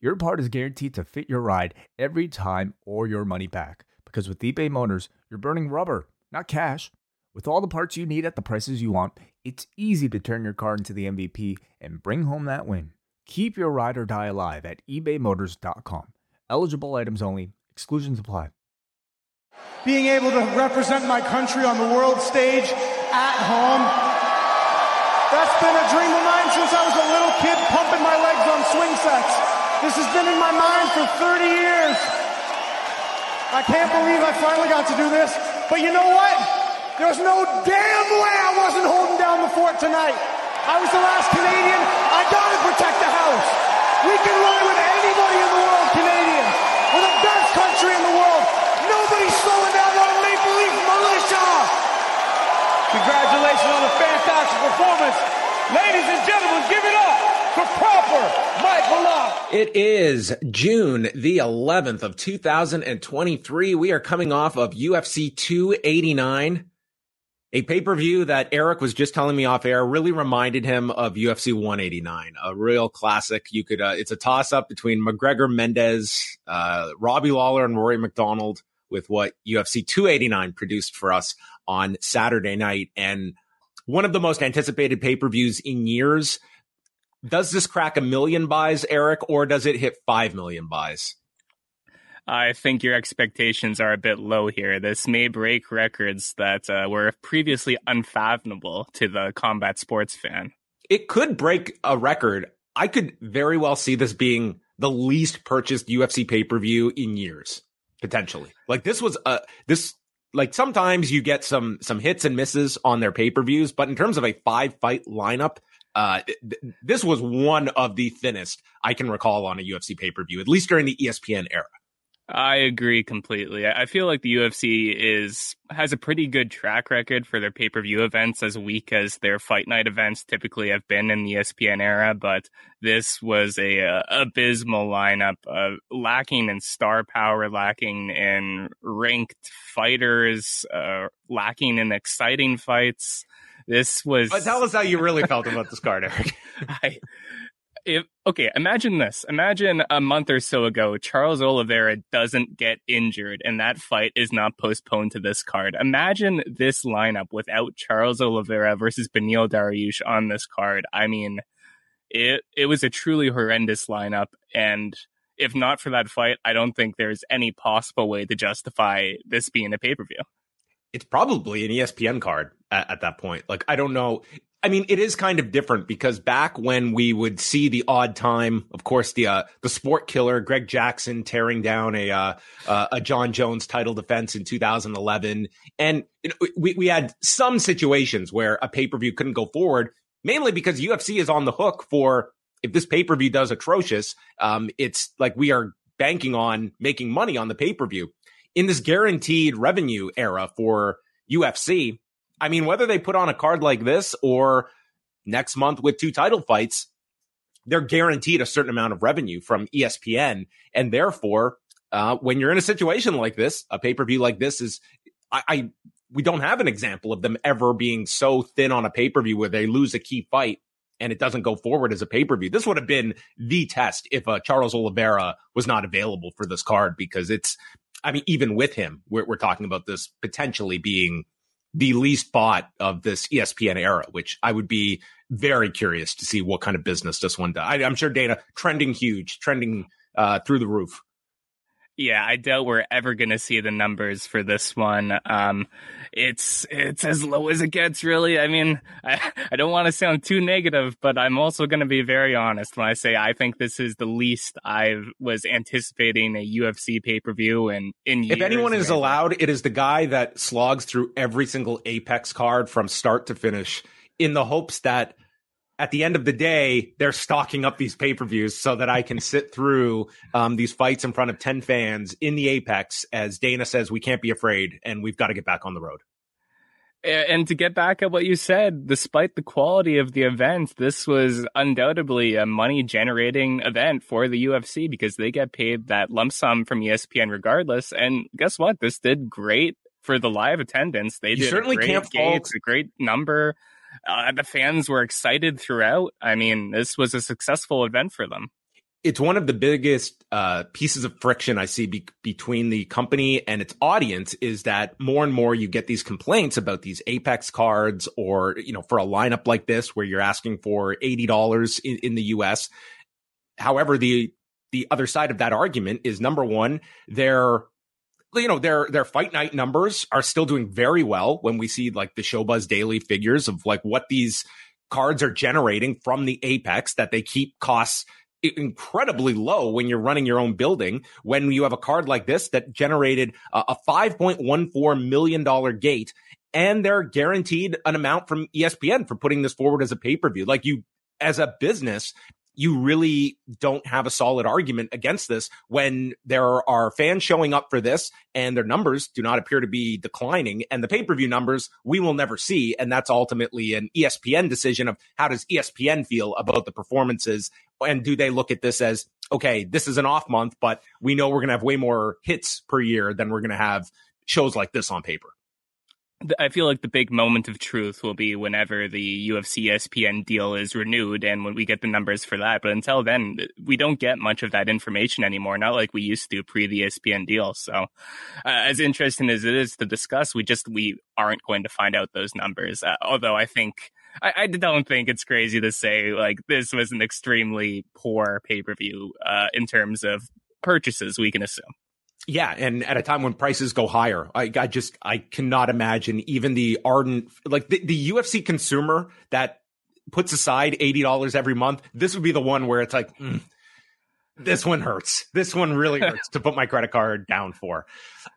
your part is guaranteed to fit your ride every time or your money back. Because with eBay Motors, you're burning rubber, not cash. With all the parts you need at the prices you want, it's easy to turn your car into the MVP and bring home that win. Keep your ride or die alive at ebaymotors.com. Eligible items only, exclusions apply. Being able to represent my country on the world stage at home, that's been a dream of mine since I was a little kid pumping my legs on swing sets. This has been in my mind for 30 years. I can't believe I finally got to do this. But you know what? There's no damn way I wasn't holding down the fort tonight. I was the last Canadian. I gotta protect the house. We can run with anybody in the world, Canadian. We're the best country in the world. Nobody's slowing down our Maple Leaf militia. Congratulations on a fantastic performance. Ladies and gentlemen, give it up for proper Mike Malott. It is June the 11th of 2023. We are coming off of UFC 289, a pay-per-view that Eric was just telling me off air really reminded him of UFC 189, a real classic. You could, uh, it's a toss up between McGregor Mendes, uh, Robbie Lawler and Rory MacDonald with what UFC 289 produced for us on Saturday night. And one of the most anticipated pay-per-views in years does this crack a million buys, Eric, or does it hit 5 million buys? I think your expectations are a bit low here. This may break records that uh, were previously unfathomable to the combat sports fan. It could break a record. I could very well see this being the least purchased UFC pay per view in years, potentially. Like this was a this like sometimes you get some some hits and misses on their pay per views, but in terms of a five fight lineup, uh, th- this was one of the thinnest I can recall on a UFC pay per view, at least during the ESPN era. I agree completely. I feel like the UFC is has a pretty good track record for their pay per view events, as weak as their fight night events typically have been in the ESPN era. But this was a, a abysmal lineup, uh, lacking in star power, lacking in ranked fighters, uh, lacking in exciting fights. This was. But tell us how you really felt about this card, Eric. I, if, okay, imagine this. Imagine a month or so ago, Charles Oliveira doesn't get injured and that fight is not postponed to this card. Imagine this lineup without Charles Oliveira versus Beneil Dariush on this card. I mean, it, it was a truly horrendous lineup. And if not for that fight, I don't think there's any possible way to justify this being a pay per view. It's probably an ESPN card at, at that point. Like, I don't know. I mean, it is kind of different because back when we would see the odd time, of course, the uh, the sport killer Greg Jackson tearing down a uh, uh, a Jon Jones title defense in 2011, and we we had some situations where a pay per view couldn't go forward, mainly because UFC is on the hook for if this pay per view does atrocious, um, it's like we are banking on making money on the pay per view in this guaranteed revenue era for UFC I mean, whether they put on a card like this or next month with two title fights, they're guaranteed a certain amount of revenue from ESPN. And therefore, uh, when you're in a situation like this, a pay per view like this is, I, I, we don't have an example of them ever being so thin on a pay per view where they lose a key fight and it doesn't go forward as a pay per view. This would have been the test if uh, Charles Oliveira was not available for this card because it's, I mean, even with him, we're, we're talking about this potentially being the least bought of this ESPN era, which I would be very curious to see what kind of business this one does. I, am sure Dana trending huge, trending uh, through the roof. Yeah, I doubt we're ever going to see the numbers for this one. Um, it's it's as low as it gets, really. I mean, I, I don't want to sound too negative, but I'm also going to be very honest when I say I think this is the least I was anticipating a UFC pay per view. And in if anyone is allowed, it is the guy that slogs through every single Apex card from start to finish in the hopes that at the end of the day, they're stocking up these pay per views so that I can sit through um, these fights in front of 10 fans in the Apex as Dana says, we can't be afraid and we've got to get back on the road. And to get back at what you said, despite the quality of the event, this was undoubtedly a money generating event for the UFC because they get paid that lump sum from ESPN regardless. And guess what? This did great for the live attendance. They You did certainly a great can't fault- a great number. Uh, the fans were excited throughout. I mean, this was a successful event for them. it's one of the biggest uh, pieces of friction I see be- between the company and its audience is that more and more you get these complaints about these Apex cards or, you know, for a lineup like this where you're asking for $80 in, in the US. However, the, the other side of that argument is number one, their, you know, their, their fight night numbers are still doing very well when we see like the Showbuzz daily figures of like what these cards are generating from the Apex that they keep costs incredibly low when you're running your own building. When you have a card like this that generated a, a $5.14 million gate and they're guaranteed an amount from ESPN for putting this forward as a pay per view. Like you, as a business, you really don't have a solid argument against this when there are fans showing up for this and their numbers do not appear to be declining and the pay-per-view numbers we will never see. And that's ultimately an ESPN decision of how does ESPN feel about the performances? And do they look at this as okay this is an off month but we know we're going to have way more hits per year than we're going to have shows like this on paper I feel like the big moment of truth will be whenever the UFC ESPN deal is renewed and when we get the numbers for that. But until then, we don't get much of that information anymore, not like we used to pre the ESPN deal. So, uh, as interesting as it is to discuss, we just we aren't going to find out those numbers. Uh, although I think. I, I don't think it's crazy to say like this was an extremely poor pay per view uh, in terms of purchases. We can assume. Yeah, and at a time when prices go higher, I, I just I cannot imagine even the ardent like the, the UFC consumer that puts aside eighty dollars every month. This would be the one where it's like, mm, this one hurts. This one really hurts to put my credit card down for.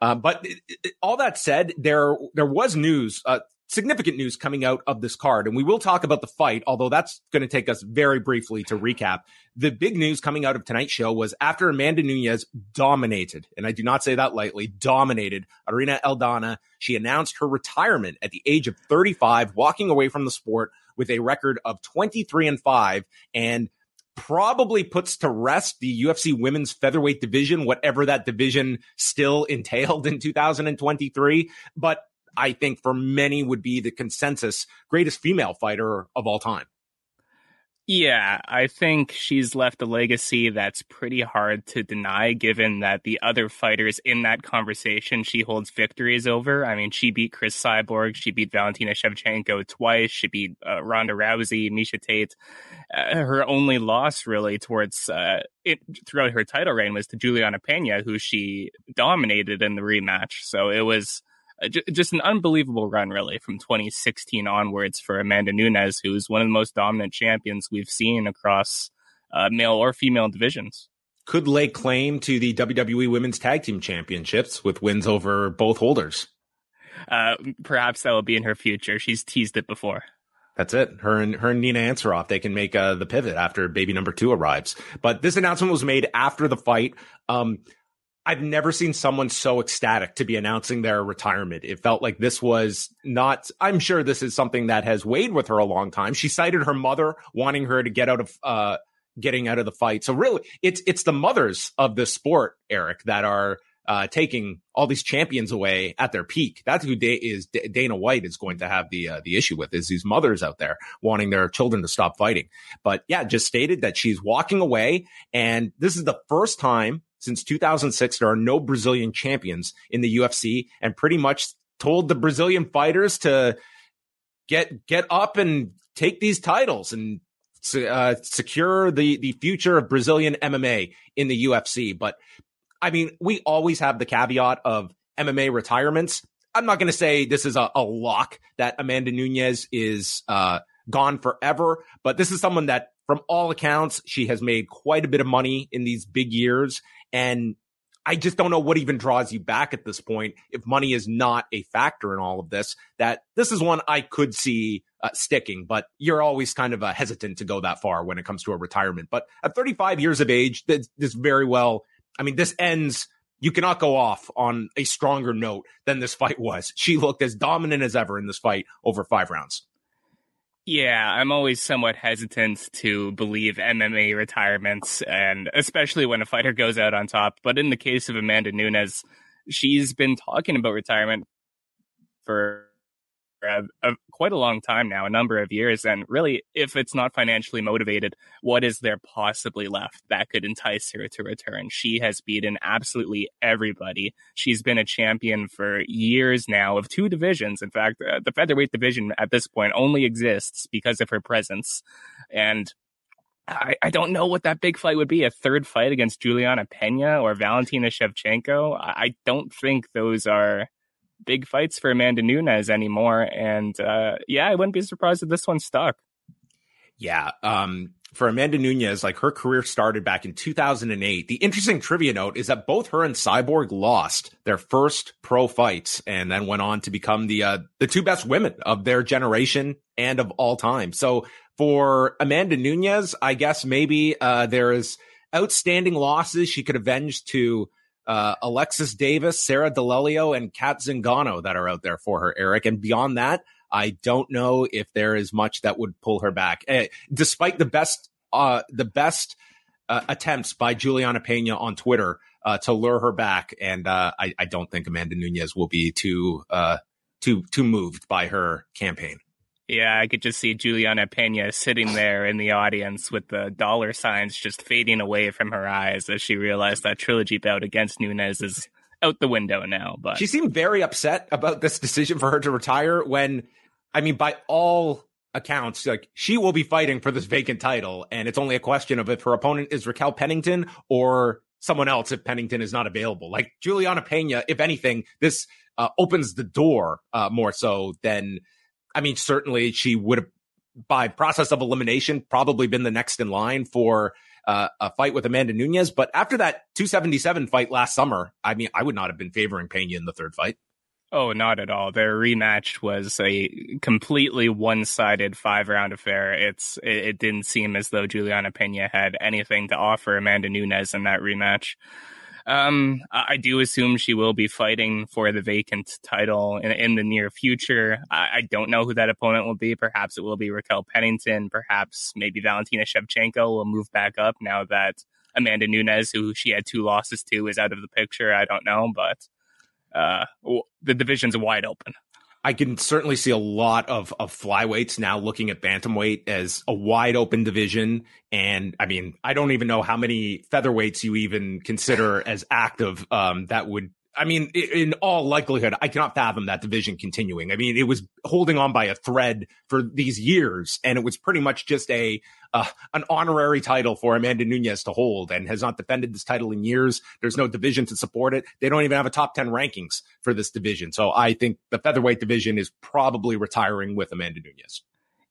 Uh, but it, it- all that said, there there was news. Uh, Significant news coming out of this card, and we will talk about the fight, although that's going to take us very briefly to recap. The big news coming out of tonight's show was after Amanda Nunes dominated, and I do not say that lightly, dominated Irene Aldana. She announced her retirement at the age of 35, walking away from the sport with a record of 23 and 5 and probably puts to rest the UFC women's featherweight division, whatever that division still entailed in 2023. But I think for many would be the consensus greatest female fighter of all time. Yeah, I think she's left a legacy that's pretty hard to deny given that the other fighters in that conversation she holds victories over. I mean, she beat Cris Cyborg, she beat Valentina Shevchenko twice, she beat uh, Ronda Rousey, Miesha Tate. Uh, her only loss really towards uh, it throughout her title reign was to Juliana Pena, who she dominated in the rematch. So it was just an unbelievable run, really, from 2016 onwards for Amanda Nunes, who's one of the most dominant champions we've seen across uh, male or female divisions. Could lay claim to the WWE Women's Tag Team Championships with wins over both holders. Uh, perhaps that will be in her future. She's teased it before. That's it. Her and her and Nina Ansaroff, they can make uh, the pivot after baby number two arrives. But this announcement was made after the fight. Um, I've never seen someone so ecstatic to be announcing their retirement. It felt like this was not, I'm sure this is something that has weighed with her a long time. She cited her mother wanting her to get out of, uh, getting out of the fight. So really it's, it's the mothers of the sport, Eric, that are, uh, taking all these champions away at their peak. That's who da- is D- Dana White is going to have the, uh, the issue with is these mothers out there wanting their children to stop fighting. But yeah, just stated that she's walking away. And this is the first time since 2006, there are no Brazilian champions in the UFC and pretty much told the Brazilian fighters to get, get up and take these titles and uh, secure the, the future of Brazilian MMA in the UFC. But I mean, we always have the caveat of MMA retirements. I'm not going to say this is a, a lock that Amanda Nunes is, uh, gone forever, but this is someone that from all accounts, she has made quite a bit of money in these big years. And I just don't know what even draws you back at this point if money is not a factor in all of this. That this is one I could see uh, sticking, but you're always kind of uh, hesitant to go that far when it comes to a retirement. But at 35 years of age, this, this very well, I mean, this ends. You cannot go off on a stronger note than this fight was. She looked as dominant as ever in this fight over five rounds. Yeah, I'm always somewhat hesitant to believe MMA retirements, and especially when a fighter goes out on top. But in the case of Amanda Nunes, she's been talking about retirement for a, a, quite a long time now, a number of years. And really, if it's not financially motivated, what is there possibly left that could entice her to return? She has beaten absolutely everybody. She's been a champion for years now of two divisions. In fact, uh, the featherweight division at this point only exists because of her presence. And I, I, don't know what that big fight would be. A third fight against Juliana Pena or Valentina Shevchenko. I don't think those are big fights for Amanda Nunes anymore. And uh, yeah, I wouldn't be surprised if this one stuck. Yeah. Um, for Amanda Nunes, like her career started back in 2008. The interesting trivia note is that both her and Cyborg lost their first pro fights and then went on to become the uh, the two best women of their generation and of all time. So for Amanda Nunes, I guess maybe uh, there is outstanding losses she could avenge to uh, Alexis Davis, Sarah D'Alelio, and Cat Zingano that are out there for her, Eric. And beyond that, I don't know if there is much that would pull her back. Eh, despite the best, uh, the best uh, attempts by Juliana Pena on Twitter uh, to lure her back, and uh, I, I, don't think Amanda Nunes will be too uh, too too moved by her campaign. Yeah, I could just see Juliana Pena sitting there in the audience with the dollar signs just fading away from her eyes as she realized that trilogy bout against Nunes is out the window now. But she seemed very upset about this decision for her to retire when, I mean, by all accounts, like she will be fighting for this vacant title. And it's only a question of if her opponent is Raquel Pennington or someone else if Pennington is not available. Like Juliana Pena, if anything, this uh, opens the door uh, more so than I mean, certainly she would have, by process of elimination, probably been the next in line for uh, a fight with Amanda Nunes. But after that 277 fight last summer, I mean, I would not have been favoring Pena in the third fight. Oh, not at all. Their rematch was a completely one-sided five-round affair. It's it, it didn't seem as though Juliana Pena had anything to offer Amanda Nunes in that rematch. Um, I do assume she will be fighting for the vacant title in, in the near future. I, I, don't know who that opponent will be. Perhaps it will be Raquel Pennington. Perhaps maybe Valentina Shevchenko will move back up now that Amanda Nunes, who she had two losses to, is out of the picture. I don't know, but uh, the division's wide open. I can certainly see a lot of of flyweights now looking at bantamweight as a wide open division. And I mean, I don't even know how many featherweights you even consider as active um, that would I mean, in all likelihood, I cannot fathom that division continuing. I mean, it was holding on by a thread for these years, and it was pretty much just a uh, an honorary title for Amanda Nunes to hold, and has not defended this title in years. There's no division to support it. They don't even have a top ten rankings for this division. So I think the featherweight division is probably retiring with Amanda Nunes.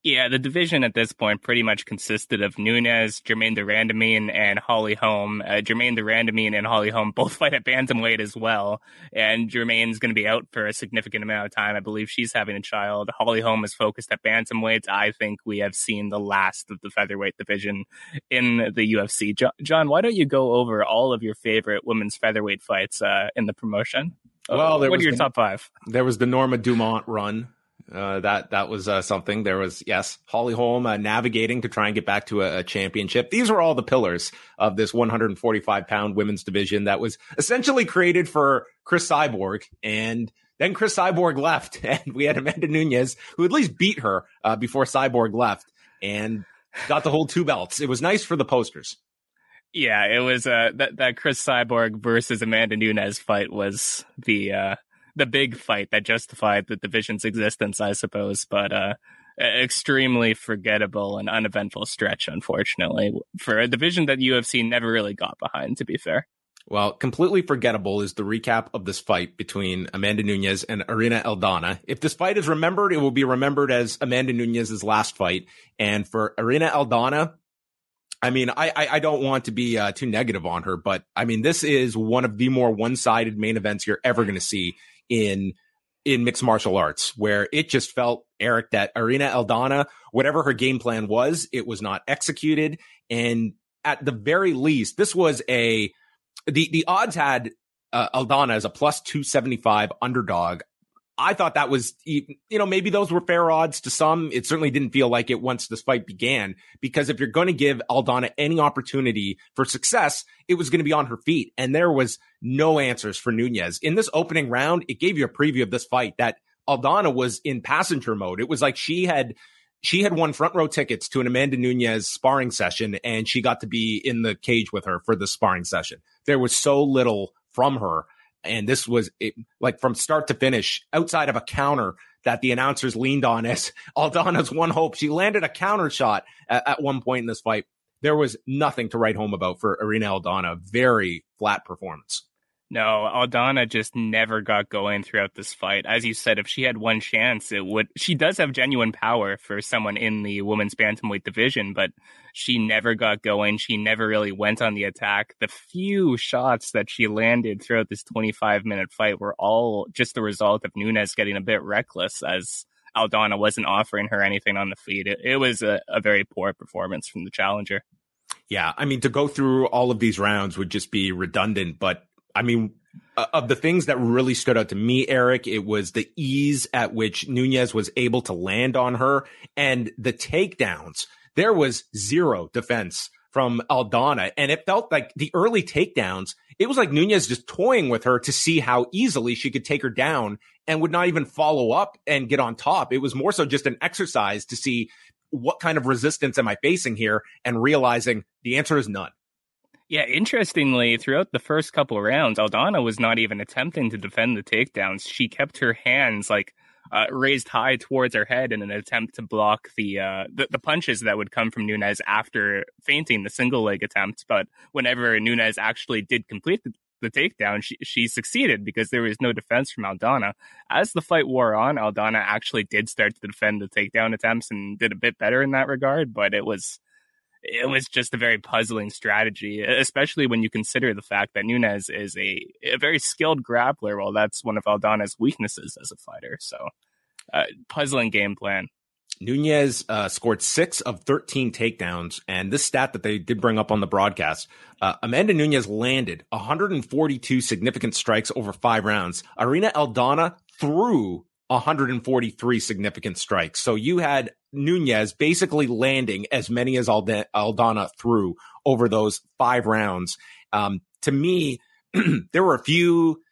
Yeah, the division at this point pretty much consisted of Nunes, Germaine de Randamie, and Holly Holm. Uh, Germaine de Randamie and Holly Holm both fight at bantamweight as well, and Germaine's going to be out for a significant amount of time. I believe she's having a child. Holly Holm is focused at bantamweight. I think we have seen the last of the featherweight division in the UFC. John, John why don't you go over all of your favorite women's featherweight fights uh, in the promotion? Well, uh, what are your the, top five? There was the Norma Dumont run uh, that that was uh, something. There was yes, Holly Holm uh, navigating to try and get back to a, a, championship. These were all the pillars of this 145 pound women's division that was essentially created for Cris Cyborg, and then Cris Cyborg left, and we had Amanda Nunes who at least beat her uh, before Cyborg left, and got the whole two belts. It was nice for the posters. Yeah, it was uh, that that Cris Cyborg versus Amanda Nunes fight was the uh, the big fight that justified the division's existence, I suppose. But uh, extremely forgettable and uneventful stretch, unfortunately, for a division that UFC never really got behind. To be fair. Well, completely forgettable is the recap of this fight between Amanda Nunes and Irene Aldana. If this fight is remembered, it will be remembered as Amanda Nunes' last fight. And for Irene Aldana, I mean, I, I, I don't want to be uh, too negative on her, but I mean, this is one of the more one-sided main events you're ever going to see in in mixed martial arts where it just felt Eric, that Irene Aldana, whatever her game plan was, it was not executed. And at the very least, this was a the the odds had uh, Aldana as a plus 275 underdog. I thought that was, you know, maybe those were fair odds to some. It certainly didn't feel like it once this fight began, because if you're going to give Aldana any opportunity for success, it was going to be on her feet. And there was no answers for Nunes. In this opening round, it gave you a preview of this fight that Aldana was in passenger mode. It was like she had, she had won front row tickets to an Amanda Nunes sparring session and she got to be in the cage with her for the sparring session. There was so little from her and this was it, like from start to finish, outside of a counter that the announcers leaned on as Aldana's one hope. She landed a counter shot at, at one point in this fight. There was nothing to write home about for Irene Aldana. Very flat performance. No, Aldana just never got going throughout this fight. As you said, if she had one chance, it would. She does have genuine power for someone in the women's bantamweight division, but she never got going. She never really went on the attack. The few shots that she landed throughout this 25 minute fight were all just the result of Nunes getting a bit reckless as Aldana wasn't offering her anything on the feet. It, it was a, a very poor performance from the challenger. Yeah, I mean, to go through all of these rounds would just be redundant, but I mean, uh, of the things that really stood out to me, Eric, it was the ease at which Nunes was able to land on her and the takedowns. There was zero defense from Aldana. And it felt like the early takedowns, it was like Nunes just toying with her to see how easily she could take her down and would not even follow up and get on top. It was more so just an exercise to see what kind of resistance am I facing here and realizing the answer is none. Yeah, interestingly, throughout the first couple rounds, Aldana was not even attempting to defend the takedowns. She kept her hands like uh, raised high towards her head in an attempt to block the, uh, the, the punches that would come from Nunes after feinting the single leg attempt. But whenever Nunes actually did complete the, the takedown, she she succeeded because there was no defense from Aldana. As the fight wore on, Aldana actually did start to defend the takedown attempts and did a bit better in that regard. But it was it was just a very puzzling strategy, especially when you consider the fact that Nunes is a, a very skilled grappler, Well, that's one of Aldana's weaknesses as a fighter. So, uh, puzzling game plan. Nunes uh, scored six of 13 takedowns. And this stat that they did bring up on the broadcast, uh, Amanda Nunes landed 142 significant strikes over five rounds. Irene Aldana threw 143 significant strikes. So you had Nunes basically landing as many as Aldana threw over those five rounds. Um, to me, there were a few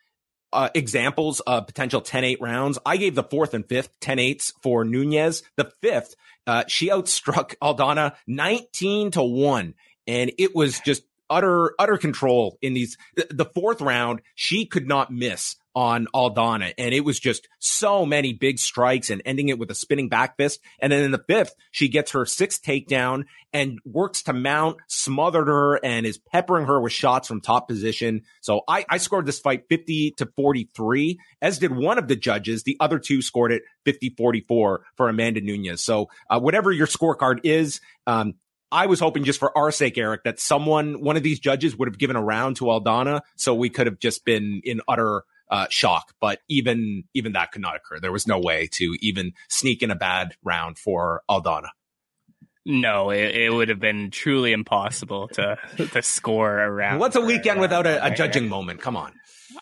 uh, examples of potential 10-8 rounds. I gave the fourth and fifth 10-8s for Nunes. The fifth, uh, she outstruck Aldana 19 to 1. And it was just utter, utter control in these. The fourth round, she could not miss on Aldana. And it was just so many big strikes and ending it with a spinning back fist. And then in the fifth, she gets her sixth takedown and works to mount, smothered her and is peppering her with shots from top position. So I, I scored this fight 50 to 43, as did one of the judges. The other two scored it 50 44 for Amanda Nunes. So uh, whatever your scorecard is, um, I was hoping just for our sake, Eric, that someone, one of these judges would have given a round to Aldana so we could have just been in utter uh, shock. But even even that could not occur. There was no way to even sneak in a bad round for Aldana. No, it, it would have been truly impossible to to score a round. What's a weekend without a, a judging moment? Come on.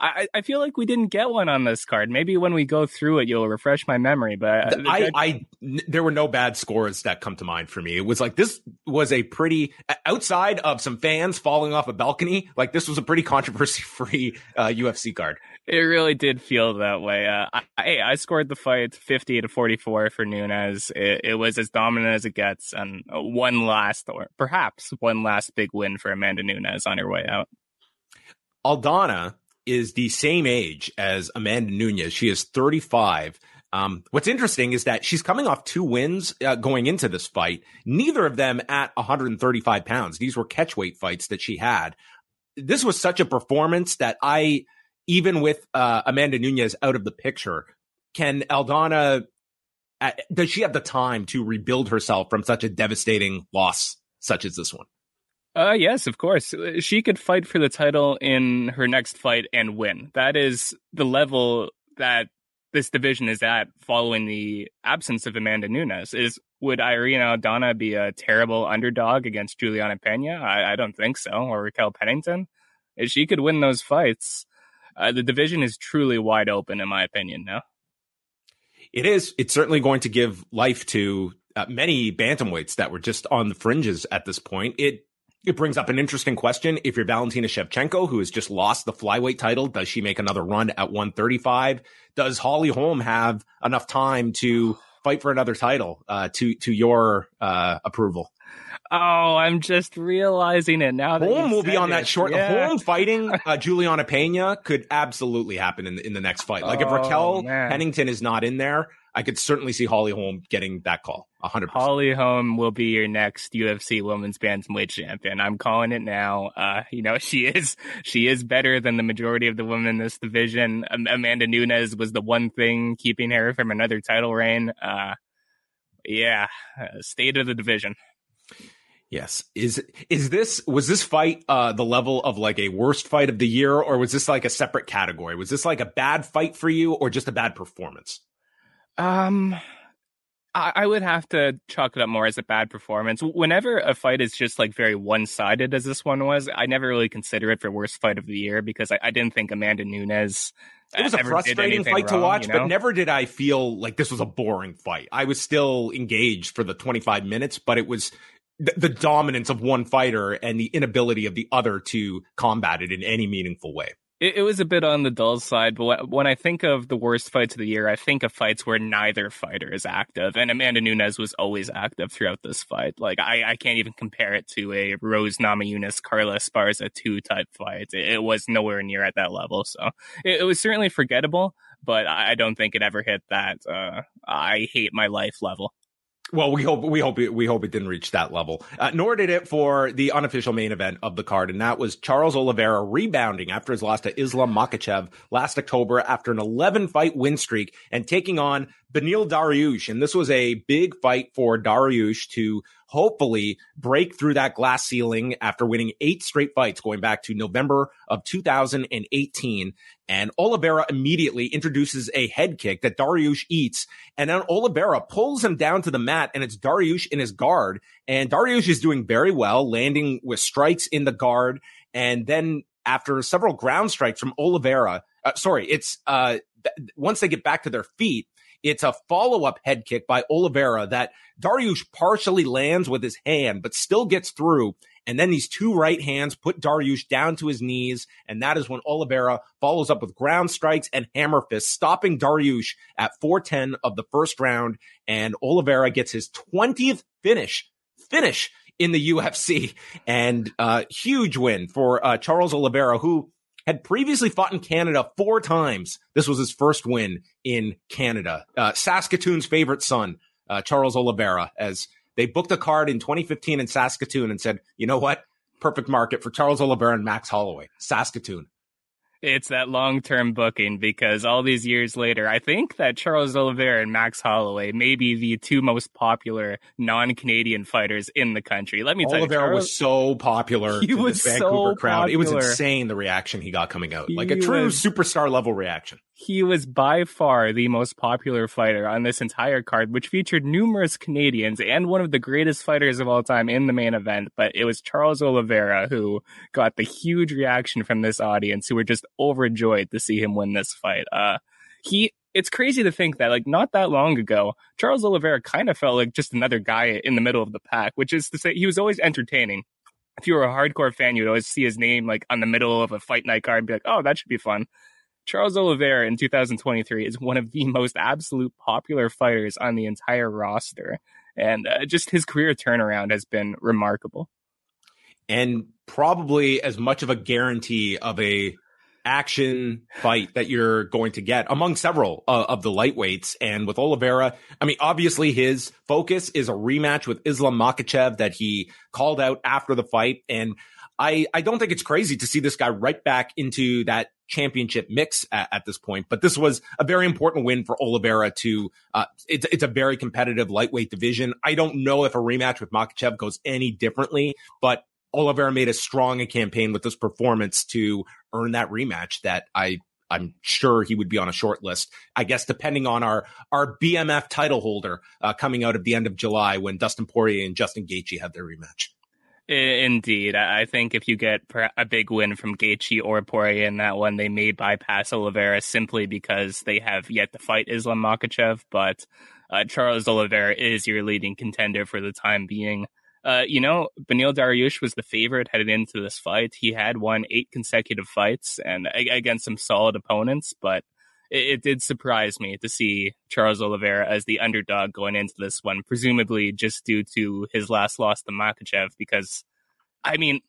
I, I feel like we didn't get one on this card. Maybe when we go through it, you'll refresh my memory. But uh, I, I, there were no bad scores that come to mind for me. It was like this was a pretty outside of some fans falling off a balcony. Like this was a pretty controversy free uh, UFC card. It really did feel that way. Uh, I, I scored the fight 50 to 44 for Nunes. It, it was as dominant as it gets, and one last, or perhaps one last big win for Amanda Nunes on her way out. Aldana is the same age as Amanda Nunes. She is 35. Um, what's interesting is that she's coming off two wins uh, going into this fight, neither of them at 135 pounds. These were catchweight fights that she had. This was such a performance that I, even with uh, Amanda Nunes out of the picture, can Aldana, uh, does she have the time to rebuild herself from such a devastating loss such as this one? Uh, yes, of course. She could fight for the title in her next fight and win. That is the level that this division is at following the absence of Amanda Nunes. Is would Irene Aldana be a terrible underdog against Juliana Pena? I, I don't think so. Or Raquel Pennington? If she could win those fights, uh, the division is truly wide open, in my opinion. Now, it is. It's certainly going to give life to uh, many bantamweights that were just on the fringes at this point. It it brings up an interesting question. If you're Valentina Shevchenko, who has just lost the flyweight title, does she make another run at 135? Does Holly Holm have enough time to fight for another title? Uh, to to your uh, approval? Oh, I'm just realizing it now. That Holm will be on it. that short. Yeah. Holm fighting uh, Juliana Pena could absolutely happen in the, in the next fight. Like if Oh, Raquel man. Pennington is not in there, I could certainly see Holly Holm getting that call. hundred percent. Holly Holm will be your next UFC Women's Bantamweight champion. I'm calling it now. Uh, you know, she is she is better than the majority of the women in this division. Am- Amanda Nunes was the one thing keeping her from another title reign. Uh, yeah, uh, state of the division. Yes. Is is this was this fight uh the level of like a worst fight of the year or was this like a separate category? Was this like a bad fight for you or just a bad performance? Um, I, I would have to chalk it up more as a bad performance. Whenever a fight is just like very one sided, as this one was, I never really consider it for worst fight of the year because I, I didn't think Amanda Nunes. It was a frustrating fight to watch, you know? but never did I feel like this was a boring fight. I was still engaged for the 25 minutes, but it was the, the dominance of one fighter and the inability of the other to combat it in any meaningful way. It, it was a bit on the dull side, but when I think of the worst fights of the year, I think of fights where neither fighter is active, and Amanda Nunes was always active throughout this fight. Like I, I can't even compare it to a Rose Namajunas Carla Esparza two type fight. It, it was nowhere near at that level, so it, it was certainly forgettable. But I I don't think it ever hit that uh, I hate my life level. Well, we hope we hope it, we hope it didn't reach that level. Uh, nor did it for the unofficial main event of the card, and that was Charles Oliveira rebounding after his loss to Islam Makhachev last October after an 11 fight win streak and taking on Beneil Dariush. And this was a big fight for Dariush to hopefully break through that glass ceiling after winning eight straight fights going back to November of 2018. And Oliveira immediately introduces a head kick that Dariush eats. And then Oliveira pulls him down to the mat and it's Dariush in his guard. And Dariush is doing very well, landing with strikes in the guard. And then after several ground strikes from Oliveira, uh, sorry, it's, uh, th- once they get back to their feet, it's a follow up head kick by Oliveira that Dariush partially lands with his hand, but still gets through. And then these two right hands put Dariush down to his knees. And that is when Oliveira follows up with ground strikes and hammer fists, stopping Dariush at 410 of the first round. And Oliveira gets his 20th finish, finish in the UFC. And uh, huge win for uh, Charles Oliveira, who had previously fought in Canada four times. This was his first win in Canada. Uh, Saskatoon's favorite son, uh, Charles Oliveira, as they booked a card in 2015 in Saskatoon and said, you know what? Perfect market for Charles Oliveira and Max Holloway. Saskatoon. It's that long term booking because all these years later, I think that Charles Oliveira and Max Holloway may be the two most popular non Canadian fighters in the country. Let me tell Oliveira you, Charles, was so popular He was this so Vancouver crowd. It was insane the reaction he got coming out. like a true was- superstar level reaction. he was by far the most popular fighter on this entire card, which featured numerous Canadians and one of the greatest fighters of all time in the main event. But it was Charles Oliveira who got the huge reaction from this audience who were just overjoyed to see him win this fight. Uh, he, it's crazy to think that like not that long ago, Charles Oliveira kind of felt like just another guy in the middle of the pack, which is to say he was always entertaining. If you were a hardcore fan, you'd always see his name like on the middle of a fight night card and be like, oh, that should be fun. Charles Oliveira in 2023 is one of the most absolute popular fighters on the entire roster. And uh, just his career turnaround has been remarkable. and probably as much of a guarantee of a action fight that you're going to get among several uh, of the lightweights. And with Oliveira, I mean, obviously his focus is a rematch with Islam Makhachev that he called out after the fight. And I, I don't think it's crazy to see this guy right back into that championship mix at, at this point. But this was a very important win for Oliveira to, uh, it's, it's a very competitive lightweight division. I don't know if a rematch with Makhachev goes any differently, but Oliveira made a strong a campaign with this performance to earn that rematch that I I'm sure he would be on a short list. I guess depending on our our BMF title holder uh, coming out at the end of July when Dustin Poirier and Justin Gaethje have their rematch. Indeed, I think if you get a big win from Gaethje or Poirier in that one, they may bypass Oliveira simply because they have yet to fight Islam Makhachev. But uh, Charles Oliveira is your leading contender for the time being. Uh, you know, Beneil Dariush was the favorite headed into this fight. He had won eight consecutive fights and against some solid opponents, but it, it, did surprise me to see Charles Oliveira as the underdog going into this one, presumably just due to his last loss to Makhachev, Because, I mean,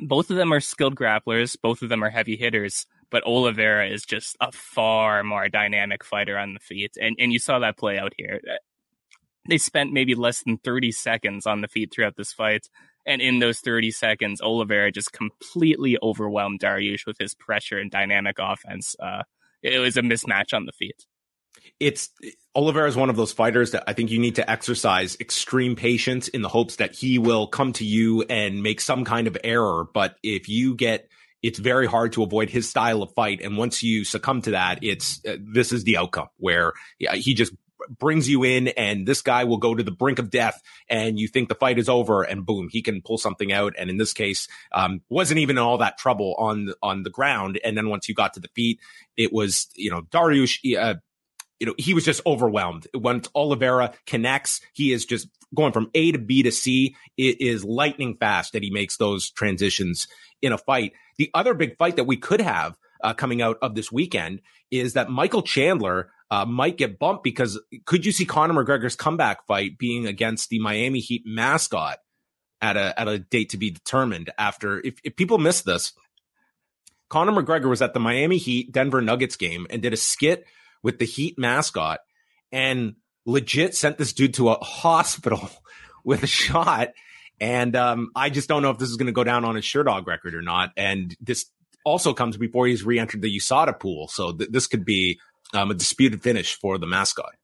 both of them are skilled grapplers, both of them are heavy hitters, but Oliveira is just a far more dynamic fighter on the feet, and and you saw that play out here they spent maybe less than 30 seconds on the feet throughout this fight. And in those 30 seconds, Oliveira just completely overwhelmed Dariush with his pressure and dynamic offense. Uh, it was a mismatch on the feet. It's Oliveira is one of those fighters that I think you need to exercise extreme patience in the hopes that he will come to you and make some kind of error. But if you get, it's very hard to avoid his style of fight. And once you succumb to that, it's, uh, this is the outcome where he just brings you in and this guy will go to the brink of death and you think the fight is over and boom, he can pull something out. And in this case, um, wasn't even all that trouble on, on the ground. And then once you got to the feet, it was, you know, Dariush, uh, you know, he was just overwhelmed. Once Oliveira connects, he is just going from A to B to C. It is lightning fast that he makes those transitions in a fight. The other big fight that we could have uh, coming out of this weekend is that Michael Chandler uh, might get bumped because could you see Conor McGregor's comeback fight being against the Miami Heat mascot at a at a date to be determined? After if, if people miss this, Conor McGregor was at the Miami Heat Denver Nuggets game and did a skit with the Heat mascot and legit sent this dude to a hospital with a shot. And um, I just don't know if this is going to go down on his Sherdog record or not. And this also comes before he's re-entered the USADA pool, so th- this could be um, a disputed finish for the mascot.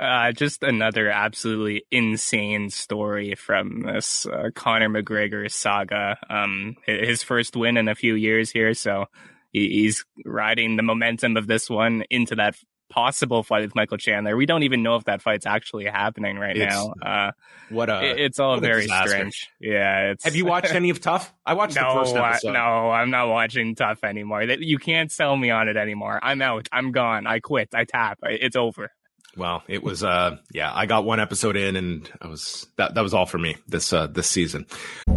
Uh, just another absolutely insane story from this uh, Conor McGregor saga. Um, his first win in a few years here, so he's riding the momentum of this one into that possible fight with Michael Chandler. We don't even know if that fight's actually happening right it's, now. Uh, what a it, it's all very strange. Yeah. Have you watched any of Tough? I watched no, the first episode. no, I'm not watching Tough anymore. You can't sell me on it anymore. I'm out. I'm gone. I quit. I tap. It's over. Well, it was uh yeah, I got one episode in and I was that that was all for me this uh this season.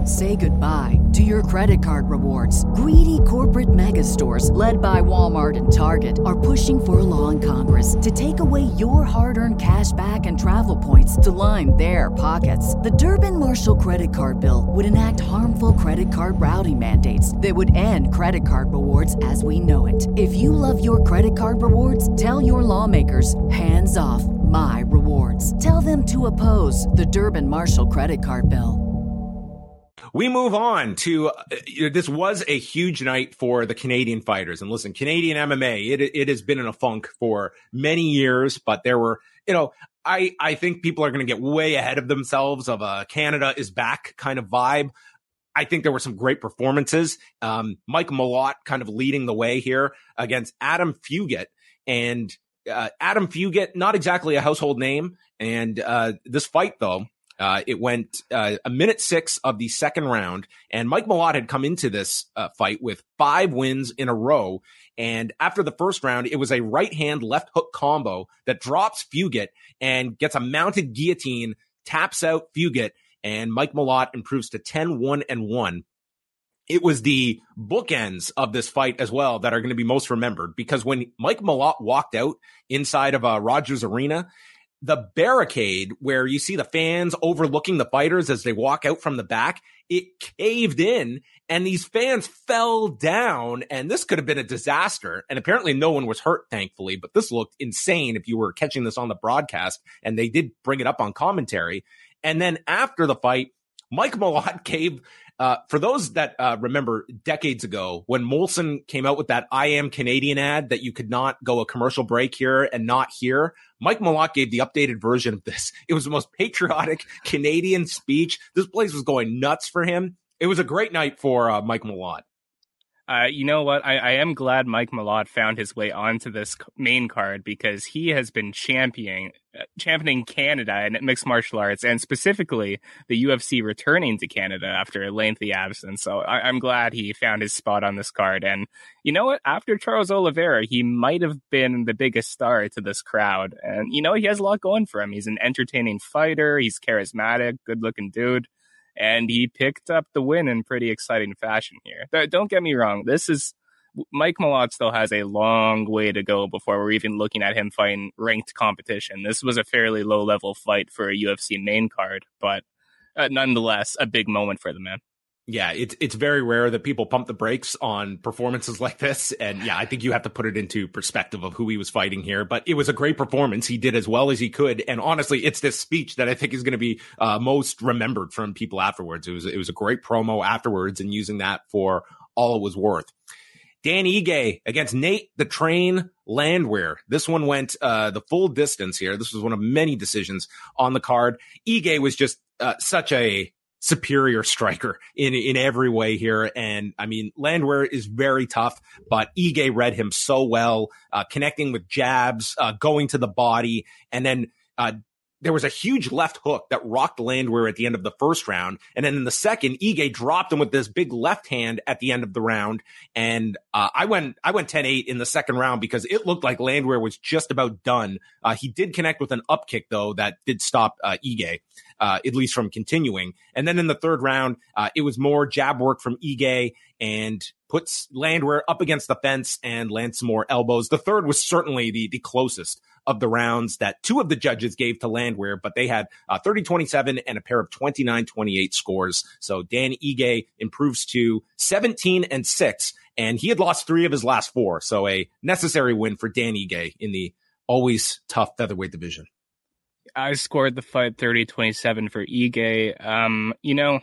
Say goodbye to your credit card rewards. Greedy corporate mega stores led by Walmart and Target are pushing for a law in Congress to take away your hard-earned cash back and travel points to line their pockets. The Durbin Marshall credit card bill would enact harmful credit card routing mandates that would end credit card rewards as we know it. If you love your credit card rewards, tell your lawmakers hands off off my rewards. Tell them to oppose the Durbin Marshall credit card bill. We move on to uh, this was a huge night for the Canadian fighters. And listen, Canadian MMA, it, it has been in a funk for many years, but there were, you know, I, I think people are going to get way ahead of themselves of a Canada is back kind of vibe. I think there were some great performances. Um, Mike Malott kind of leading the way here against Adam Fugitt. And uh, Adam Fugitt, not exactly a household name. And uh, this fight, though, uh, it went uh, a minute six of the second round, and Mike Malott had come into this uh, fight with five wins in a row. And after the first round, it was a right hand left hook combo that drops Fugitt and gets a mounted guillotine, taps out Fugitt. and Mike Malott improves to 10 1 and 1 it was the bookends of this fight as well that are going to be most remembered because when Mike Malott walked out inside of uh, Rogers Arena, the barricade where you see the fans overlooking the fighters as they walk out from the back, it caved in and these fans fell down and this could have been a disaster. And apparently no one was hurt, thankfully, but this looked insane if you were catching this on the broadcast and they did bring it up on commentary. And then after the fight, Mike Malott gave uh, for those that uh, remember decades ago when Molson came out with that I am Canadian ad that you could not go a commercial break here and not hear, Mike Malott gave the updated version of this. It was the most patriotic Canadian speech. This place was going nuts for him. It was a great night for uh, Mike Malott. Uh, you know what? I, I, am glad Mike Malott found his way onto this main card because he has been championing uh, championing Canada and mixed martial arts, and specifically the UFC returning to Canada after a lengthy absence. So I, am glad he found his spot on this card. And you know what? After Charles Oliveira, he might have been the biggest star to this crowd. And you know he has a lot going for him. He's an entertaining fighter. He's charismatic, good looking dude and he picked up the win in pretty exciting fashion here. Don't get me wrong, this is Mike Malott still has a long way to go before we're even looking at him fighting ranked competition. This was a fairly low level fight for a UFC main card, but uh, nonetheless, a big moment for the man yeah, it's it's very rare that people pump the brakes on performances like this, and yeah, I think you have to put it into perspective of who he was fighting here. But it was a great performance. He did as well as he could, and honestly, it's this speech that I think is going to be uh, most remembered from people afterwards. It was it was a great promo afterwards, and using that for all it was worth. Dan Ige against Nate the Train Landwehr. This one went uh, the full distance here. This was one of many decisions on the card. Ige was just uh, such a superior striker in in every way here. And I mean, Landwehr is very tough, but Ige read him so well, uh, connecting with jabs, uh, going to the body, and then uh, there was a huge left hook that rocked Landwehr at the end of the first round. And then in the second, Ige dropped him with this big left hand at the end of the round. And uh, I went I went 10-8 in the second round because it looked like Landwehr was just about done. Uh, he did connect with an up kick, though, that did stop uh, Ige uh, at least from continuing. And then in the third round, uh, it was more jab work from Ige and puts Landwehr up against the fence and lands some more elbows. The third was certainly the, the closest of the rounds that two of the judges gave to Landwehr, but they had uh, 30 27 and a pair of 29 28 scores. So Dan Ige improves to 17 and 6, and he had lost three of his last four. So a necessary win for Dan Ige in the always tough featherweight division. I scored the fight 30-27 for Ige. Um, you know,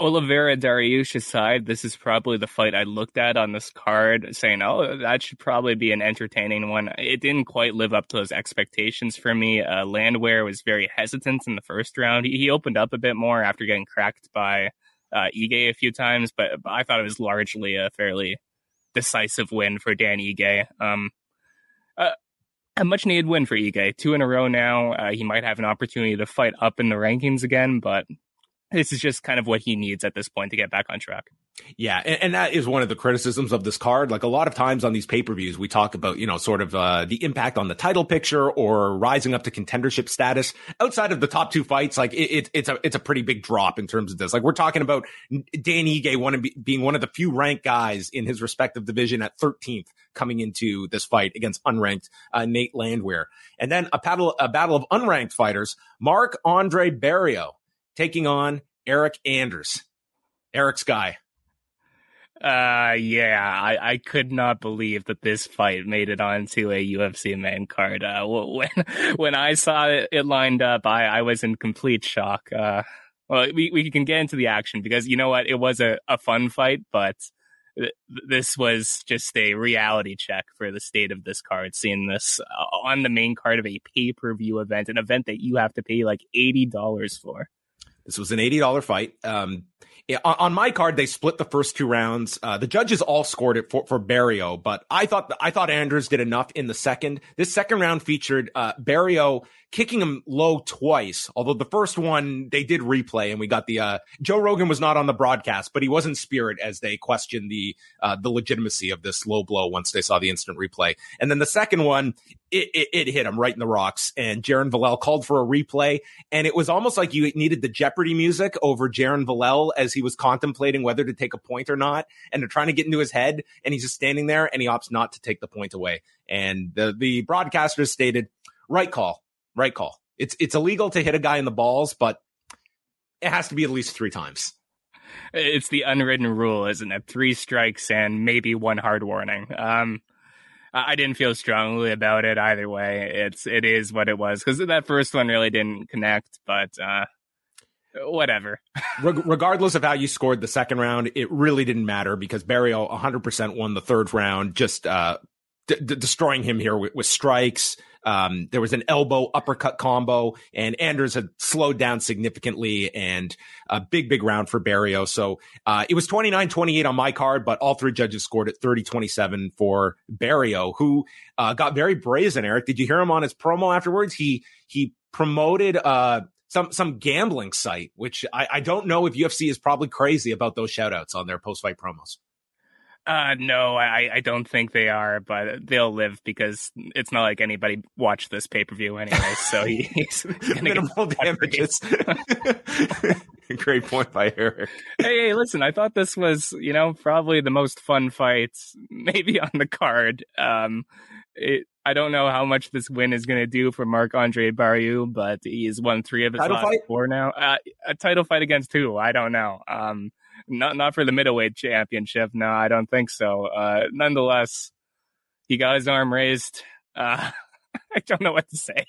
Oliveira Dariush aside, this is probably the fight I looked at on this card, saying, "Oh, that should probably be an entertaining one." It didn't quite live up to those expectations for me. Uh, Landwehr was very hesitant in the first round. He, he, opened up a bit more after getting cracked by uh, Ige a few times, but I thought it was largely a fairly decisive win for Dan Ige. Um, uh, a much needed win for Ige. Two in a row now. Uh, he might have an opportunity to fight up in the rankings again, but this is just kind of what he needs at this point to get back on track. Yeah, and, and, that is one of the criticisms of this card. Like a lot of times on these pay per views, we talk about you know sort of uh, the impact on the title picture or rising up to contendership status. Outside of the top two fights, like it, it, it's a it's a pretty big drop in terms of this. Like we're talking about Dan Ige one of be, being one of the few ranked guys in his respective division at 13th coming into this fight against unranked uh, Nate Landwehr, and then a battle a battle of unranked fighters. Marc-Andre Barriault taking on Eryk Anders. Eric's guy. Uh, yeah, I, I could not believe that this fight made it onto a UFC main card. Uh, when when I saw it, it lined up, I, I was in complete shock. Uh, well, we we can get into the action because you know what, it was a, a fun fight, but th- this was just a reality check for the state of this card. Seeing this uh, on the main card of a pay per view event, an event that you have to pay like eighty dollars for. This was an $80 fight. Um, on my card, they split the first two rounds. Uh, the judges all scored it for, for Barriault, but I thought, I thought Anders did enough in the second. This second round featured, uh, Barriault kicking him low twice. Although the first one they did replay and we got the, uh, Joe Rogan was not on the broadcast, but he was in spirit as they questioned the, uh, the legitimacy of this low blow once they saw the instant replay. And then the second one, it, it, it, hit him right in the rocks. And Jerin Valel called for a replay. And it was almost like you needed the Jeopardy music over Jerin Valel as he was contemplating whether to take a point or not. And they're trying to get into his head. And he's just standing there and he opts not to take the point away. And the, the broadcasters stated, right call, right call. It's, it's illegal to hit a guy in the balls, but it has to be at least three times. It's the unwritten rule, isn't it? Three strikes and maybe one hard warning. Um, I didn't feel strongly about it either way. It's it is what it was because that first one really didn't connect, but uh, whatever. regardless of how you scored the second round, it really didn't matter because Barriault 100% won the third round, just uh, d- d- destroying him here with, with strikes, Um, there was an elbow uppercut combo, and Anders had slowed down significantly, and a big, big round for Barriault. So uh, it was 29 28 on my card, but all three judges scored at 30 27 for Barriault, who uh, got very brazen. Eric, did you hear him on his promo afterwards? He he promoted uh, some some gambling site, which I, I don't know if UFC is probably crazy about those shout outs on their post fight promos. Uh, no, I, I don't think they are, but they'll live because it's not like anybody watched this pay per view anyway. So he's minimal damages. Great point by Eric. Hey, hey, listen, I thought this was, you know, probably the most fun fight maybe on the card. Um, it, I don't know how much this win is going to do for Marc Andre Barriault, but he's won three of his title last fight? four now. Uh, a title fight against who? I don't know. Um, not not for the middleweight championship. No, I don't think so. Uh, nonetheless, he got his arm raised. Uh, I don't know what to say.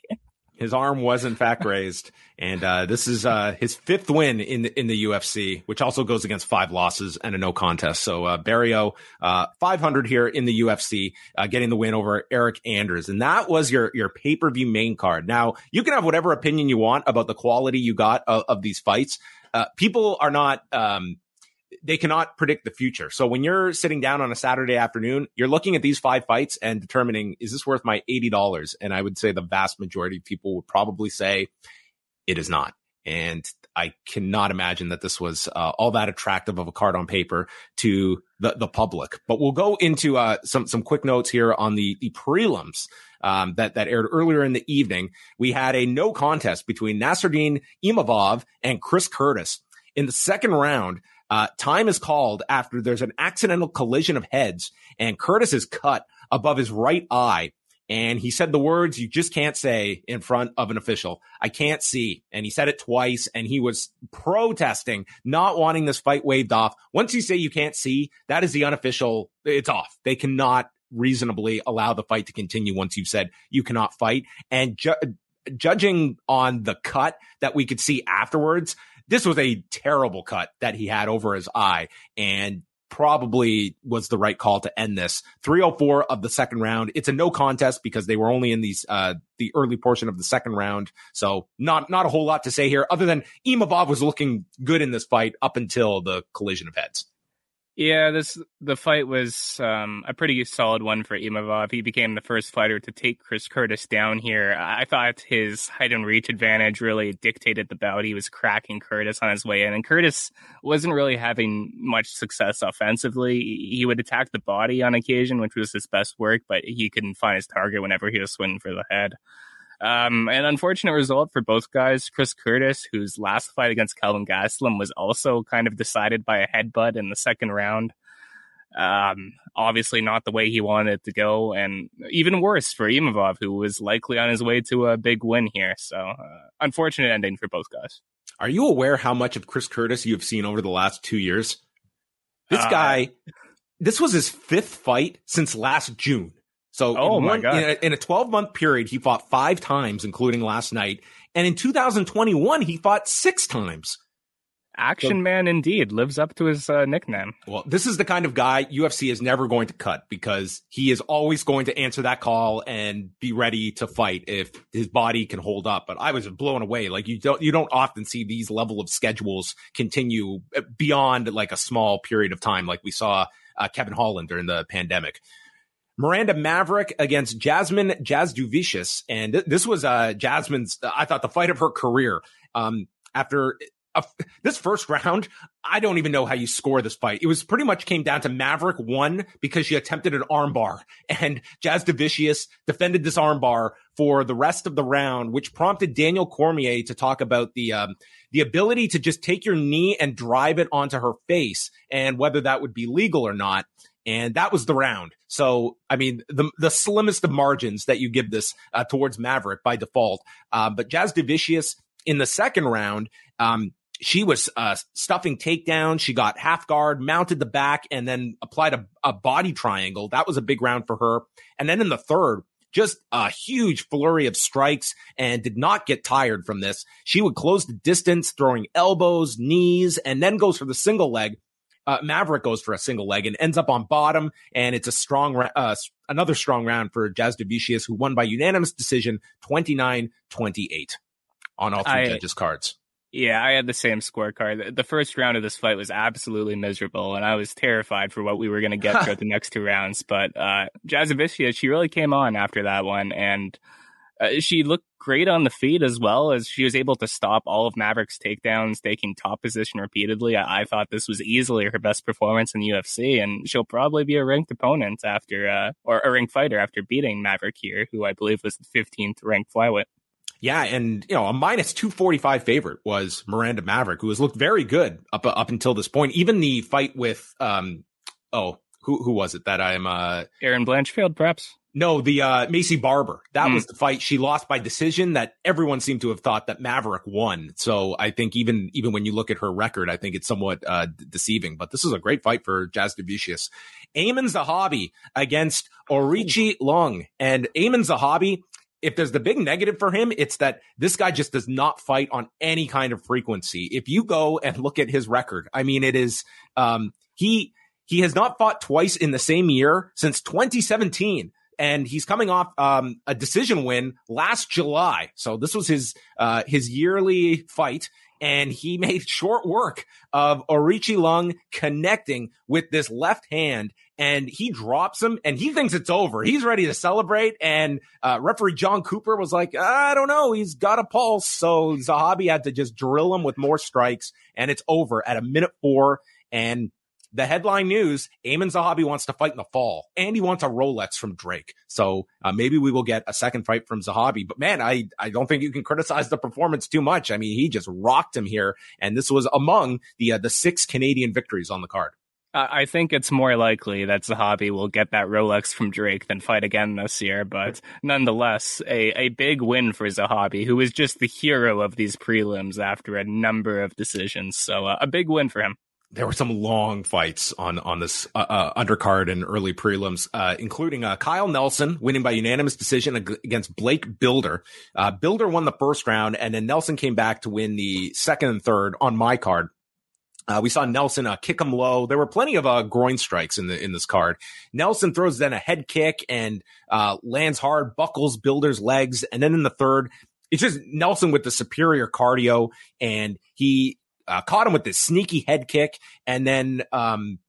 His arm was in fact raised, and uh, this is uh, his fifth win in the, in the UFC, which also goes against five losses and a no contest. So uh, Barriault, uh, 500 here in the UFC, uh, getting the win over Eryk Anders, and that was your your pay per view main card. Now you can have whatever opinion you want about the quality you got of, of these fights. Uh, people are not. Um, they cannot predict the future. So when you're sitting down on a Saturday afternoon, you're looking at these five fights and determining, is this worth my $80? And I would say the vast majority of people would probably say it is not. And I cannot imagine that this was uh, all that attractive of a card on paper to the, the public. But we'll go into uh, some some quick notes here on the the prelims um, that that aired earlier in the evening. We had a no contest between Nassourdine Imavov and Chris Curtis in the second round. Uh, time is called after there's an accidental collision of heads and Curtis is cut above his right eye. And he said the words you just can't say in front of an official. I can't see. And he said it twice and he was protesting, not wanting this fight waved off. Once you say you can't see, that is the unofficial, it's off. They cannot reasonably allow the fight to continue once you've said you cannot fight. And ju- judging on the cut that we could see afterwards, this was a terrible cut that he had over his eye and probably was the right call to end this. 304 of the second round. It's a no contest because they were only in these uh the early portion of the second round. So not not a whole lot to say here other than imavov was looking good in this fight up until the collision of heads yeah, this the fight was um, a pretty solid one for Imavov. He became the first fighter to take Chris Curtis down here. I thought his height and reach advantage really dictated the bout. He was cracking Curtis on his way in, and Curtis wasn't really having much success offensively. He would attack the body on occasion, which was his best work, but he couldn't find his target whenever he was swinging for the head. Um, an unfortunate result for both guys. Chris Curtis, whose last fight against Kelvin Gastelum was also kind of decided by a headbutt in the second round. Um, obviously not the way he wanted it to go, and even worse for Imavov, who was likely on his way to a big win here. So, uh, unfortunate ending for both guys. Are you aware how much of Chris Curtis you've seen over the last two years? This uh, guy, this was his fifth fight since last June. So oh in, one, in a 12 month period, he fought five times, including last night. And in 2021, he fought six times. Action so, man indeed lives up to his uh, nickname. Well, this is the kind of guy UFC is never going to cut because he is always going to answer that call and be ready to fight if his body can hold up. But I was blown away. Like you don't you don't often see these level of schedules continue beyond like a small period of time, like we saw uh, Kevin Holland during the pandemic. Miranda Maverick against Jasmine Jasudavicius. And th- this was uh, Jasmine's, I thought, the fight of her career. Um, after a, this first round, I don't even know how you score this fight. It was pretty much came down to Maverick won because she attempted an armbar, and Jasudavicius defended this armbar for the rest of the round, which prompted Daniel Cormier to talk about the um, the ability to just take your knee and drive it onto her face, and whether that would be legal or not and that was the round. So, I mean, the the slimmest of margins that you give this uh, towards Maverick by default. Uh, but Jasudavicius in the second round, um, she was uh, stuffing takedown. She got half guard, mounted the back, and then applied a, a body triangle. That was a big round for her. And then in the third, just a huge flurry of strikes and did not get tired from this. She would close the distance, throwing elbows, knees, and then goes for the single leg uh, Maverick goes for a single leg and ends up on bottom, and it's a strong uh, another strong round for Jasudavicius, who won by unanimous decision 29 28 on all three I- judges' cards. Yeah, I had the same scorecard. The- The first round of this fight was absolutely miserable, and I was terrified for what we were going to get throughout the next two rounds. But uh, Jasudavicius, she really came on after that one, and uh, she looked great on the feet as well as she was able to stop all of Maverick's takedowns, taking top position repeatedly. I, I thought this was easily her best performance in the UFC, and she'll probably be a ranked opponent after, uh, or a ranked fighter after beating Maverick here, who I believe was the 15th ranked flyweight. Yeah, and you know, a minus 245 favorite was Miranda Maverick, who has looked very good up up until this point. Even the fight with um oh, who who was it that I'm uh Erin Blanchfield, perhaps. no, the uh Maycee Barber. That Hmm. was the fight she lost by decision that everyone seemed to have thought that Maverick won. So I think even even when you look at her record, I think it's somewhat uh d- deceiving, but this is a great fight for Jazz Devicius. Aiemann Zahabi against Aori Qileng. And Aiemann Zahabi, if there's the big negative for him, it's that this guy just does not fight on any kind of frequency. If you go and look at his record, I mean, it is, um, he, he has not fought twice in the same year since 2017. And he's coming off, um, a decision win last July. So this was his, uh, his yearly fight. And he made short work of Aori Qileng connecting with this left hand and he drops him and he thinks it's over. He's ready to celebrate. And uh, referee John Cooper was like, I don't know. He's got a pulse. So Zahabi had to just drill him with more strikes and it's over at a minute four. And the headline news, Aiemann Zahabi wants to fight in the fall and he wants a Rolex from Drake. So uh, maybe we will get a second fight from Zahabi. But man, I, I don't think you can criticize the performance too much. I mean, he just rocked him here. And this was among the, uh, the six Canadian victories on the card. I I think it's more likely that Zahabi will get that Rolex from Drake than fight again this year, but nonetheless, a, a big win for Zahabi, who is just the hero of these prelims after a number of decisions. So uh, a big win for him. There were some long fights on on this uh, uh, undercard and early prelims, uh, including uh, Kyle Nelson winning by unanimous decision ag- against Blake Bilder. Uh, Bilder won the first round, and then Nelson came back to win the second and third on my card. Uh, we saw Nelson uh, kick him low. There were plenty of uh, groin strikes in the in this card. Nelson throws then a head kick and uh, lands hard, buckles Bilder's legs, and then in the third, it's just Nelson with the superior cardio, and he uh, caught him with this sneaky head kick, and then um,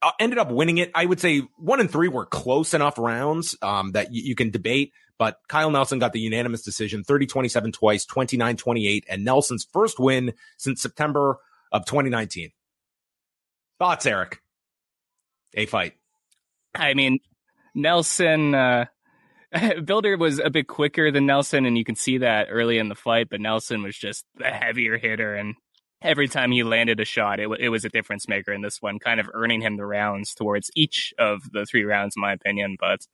uh, ended up winning it. I would say one and three were close enough rounds um, that y- you can debate. But Kyle Nelson got the unanimous decision 30 27 twice, 29 28, and Nelson's first win since September of 2019. Thoughts, Eric? A fight. I mean, Nelson, uh, Bilder was a bit quicker than Nelson, and you can see that early in the fight, but Nelson was just the heavier hitter. And every time he landed a shot, it, w- it was a difference maker in this one, kind of earning him the rounds towards each of the three rounds, in my opinion. But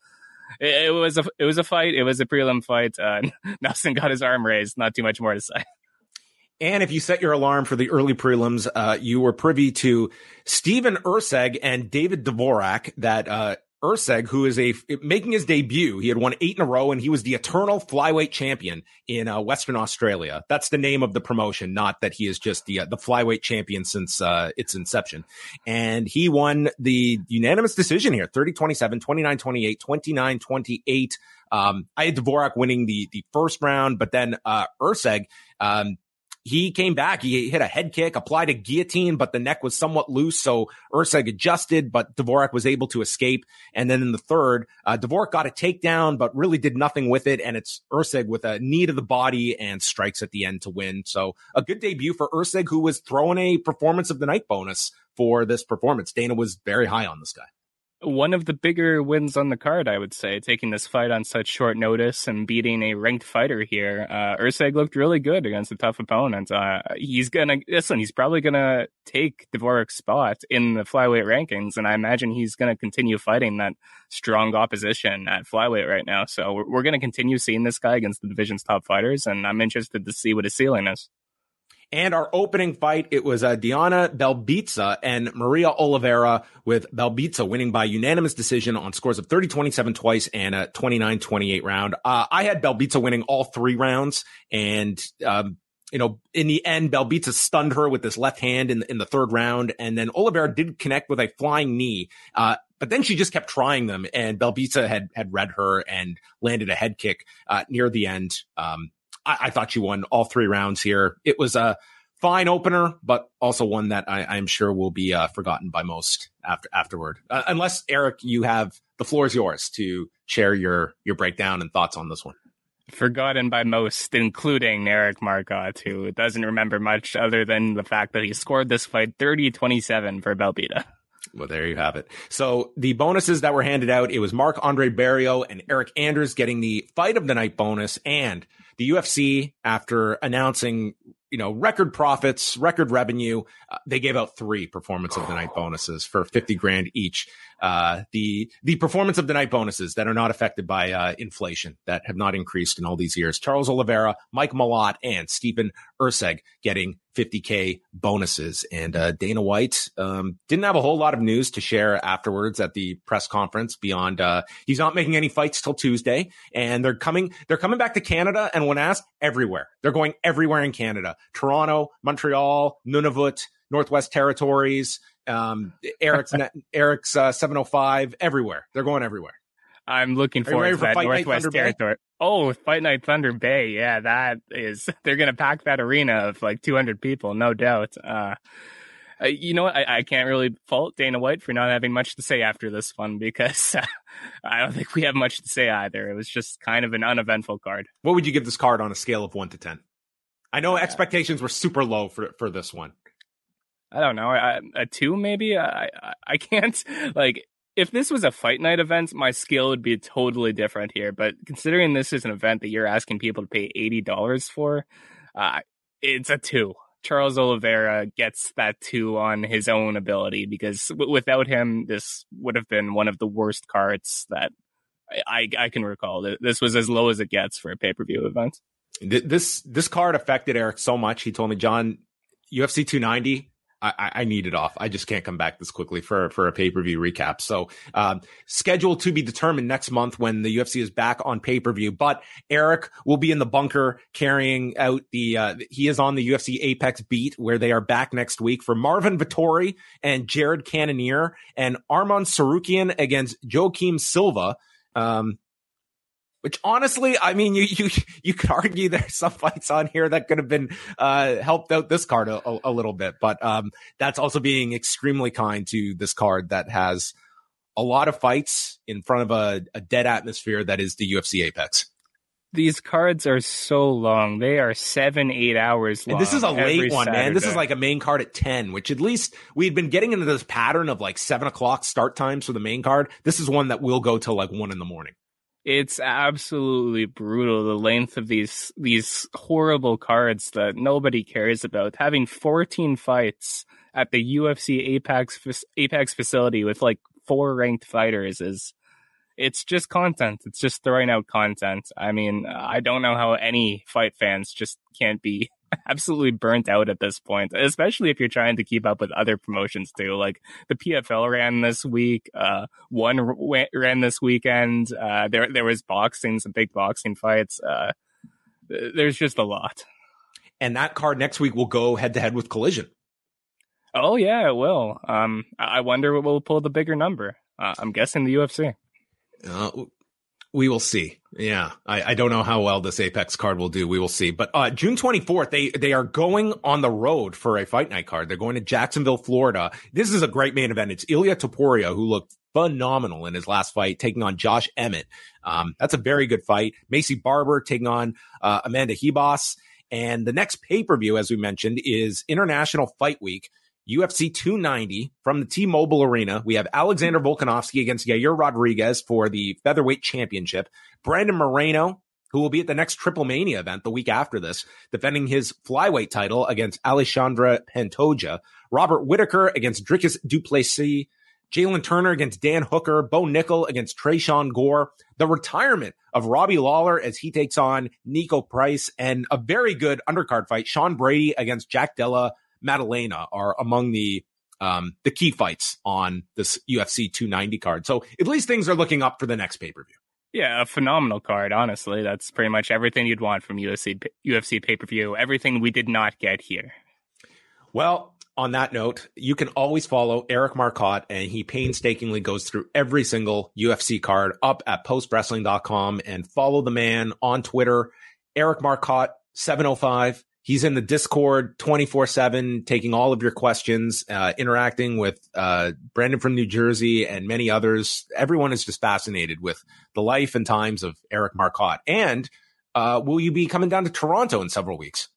it, it was a it was a fight. It was a prelim fight. Uh, Nelson got his arm raised. Not too much more to say. And if you set your alarm for the early prelims, uh, you were privy to Stephen Erceg and David Dvorak. That uh, Erceg, who is a making his debut, he had won eight in a row, and he was the eternal flyweight champion in uh, Western Australia. That's the name of the promotion, not that he is just the uh, the flyweight champion since uh, its inception. And he won the unanimous decision here: 30-27, 29-28, 29-28. Um, I had Dvorak winning the the first round, but then uh, Erceg. Um, he came back. He hit a head kick, applied a guillotine, but the neck was somewhat loose. So Erceg adjusted, but Dvorak was able to escape. And then in the third, uh, Dvorak got a takedown, but really did nothing with it. And it's Erceg with a knee to the body and strikes at the end to win. So a good debut for Erceg, who was throwing a performance of the night bonus for this performance. Dana was very high on this guy. One of the bigger wins on the card, I would say, taking this fight on such short notice and beating a ranked fighter here. Uh, Erceg looked really good against a tough opponent. Uh, he's gonna listen. He's probably gonna take Dvorak's spot in the flyweight rankings, and I imagine he's gonna continue fighting that strong opposition at flyweight right now. So we're, we're gonna continue seeing this guy against the division's top fighters, and I'm interested to see what his ceiling is. And our opening fight, it was uh, Diana Belbita and Maria Oliveira with Belbita winning by unanimous decision on scores of 30-27 twice and a 29-28 round. Uh, I had Belbita winning all three rounds and, um, you know, in the end, Belbita stunned her with this left hand in, in the third round. And then Oliveira did connect with a flying knee. Uh, but then she just kept trying them, and Belbita had had read her and landed a head kick uh, near the end. Um, I, I, thought she won all three rounds here. It was a fine opener, but also one that I, am sure will be uh, forgotten by most after afterward. Uh, unless Eric, you have the floor is yours to share your your breakdown and thoughts on this one. Forgotten by most, including Eric Marcotte, who doesn't remember much other than the fact that he scored this fight 30-27 for Belbita. Well, there you have it. So the bonuses that were handed out, it was Marc-Andre Barriault and Eryk Anders getting the fight of the night bonus and the UFC after announcing you know, record profits, record revenue. Uh, they gave out three performance of the night bonuses for 50 grand each. Uh, the, the performance of the night bonuses that are not affected by, uh, inflation that have not increased in all these years. Charles Oliveira, Mike Malott, and Stephen Erceg getting 50k bonuses. And uh, Dana White um, didn't have a whole lot of news to share afterwards at the press conference. Beyond, uh, he's not making any fights till Tuesday, and they're coming. They're coming back to Canada. And when asked, everywhere they're going everywhere in Canada: Toronto, Montreal, Nunavut, Northwest Territories. Um, Eric's Eric's uh, 705 everywhere. They're going everywhere. I'm looking forward to that Northwest Territory. Oh, Fight Night Thunder Bay. Yeah, that is. They're gonna pack that arena of like 200 people, no doubt. Uh, uh, you know what? I, I, can't really fault Dana White for not having much to say after this one because uh, I don't think we have much to say either. It was just kind of an uneventful card. What would you give this card on a scale of one to ten? I know expectations were super low for for this one. I don't know, a two maybe. I, I I can't like if this was a fight night event, my skill would be totally different here. But considering this is an event that you're asking people to pay eighty dollars for, uh, it's a two. Charles Oliveira gets that two on his own ability because w- without him, this would have been one of the worst cards that I, I, I can recall. This was as low as it gets for a pay per view event. This this card affected Eric so much. He told me, John, UFC 290 I, I, need it off. I just can't come back this quickly for for a pay per view recap. So, um, scheduled to be determined next month when the UFC is back on pay per view. But Eric will be in the bunker carrying out the. Uh, he is on the UFC Apex beat where they are back next week for Marvin Vettori and Jared Cannonier and Arman Tsarukyan against Joaquim Silva. Um, which honestly, I mean, you you you could argue there's some fights on here that could have been uh, helped out this card a, a, little bit, but um, that's also being extremely kind to this card that has a lot of fights in front of a, a dead atmosphere that is the UFC Apex. These cards are so long; they are seven, eight hours long. And this is a late one, Saturday. man. This is like a main card at ten, which at least we'd been getting into this pattern of like seven o'clock start times for the main card. This is one that will go till like one in the morning it's absolutely brutal the length of these these horrible cards that nobody cares about. Having 14 fights at the UFC Apex Apex facility with like four ranked fighters is it's just content. It's just throwing out content. I mean i don't know how any fight fans just can't be absolutely burnt out at this point, especially if you're trying to keep up with other promotions too. Like the PFL ran this week, uh, one ran this weekend. Uh, there, there was boxing, some big boxing fights. Uh, there's just a lot. And that card next week will go head to head with Collision. Oh yeah, it will. Um, I wonder what will pull the bigger number. Uh, I'm guessing the UFC. We will see. Yeah, I, I, don't know how well this Apex card will do. We will see. But uh, June 24th, they they are going on the road for a fight night card. They're going to Jacksonville, Florida. This is a great main event. It's Ilya Topuria, who looked phenomenal in his last fight, taking on Josh Emmett. Um, that's a very good fight. Maycee Barber taking on uh, Amanda Ribas. And the next pay per view, as we mentioned, is International Fight Week. UFC 290 from the T-Mobile Arena. We have Alexander Volkanovski against Yair Rodriguez for the featherweight championship. Brandon Moreno, who will be at the next Triple Mania event the week after this, defending his flyweight title against Alexandre Pantoja. Robert Whitaker against Dricus Du Plessis. Jalin Turner against Dan Hooker, Bo Nickal against Tresean Gore, the retirement of Robbie Lawler as he takes on Niko Price, and a very good undercard fight, Sean Brady against Jack Della Maddalena are among the um, the key fights on this UFC 290 card. So at least things are looking up for the next pay per view. Yeah, a phenomenal card. Honestly, that's pretty much everything you'd want from UFC UFC pay per view. Everything we did not get here. Well, on that note, you can always follow Eric Marcotte, and he painstakingly goes through every single UFC card up at postwrestling.com and follow the man on Twitter, Eric Marcotte 705. He's in the Discord 24 7, taking all of your questions, uh, interacting with uh, Brandon from New Jersey and many others. Everyone is just fascinated with the life and times of Eric Marcotte. And uh, will you be coming down to Toronto in several weeks?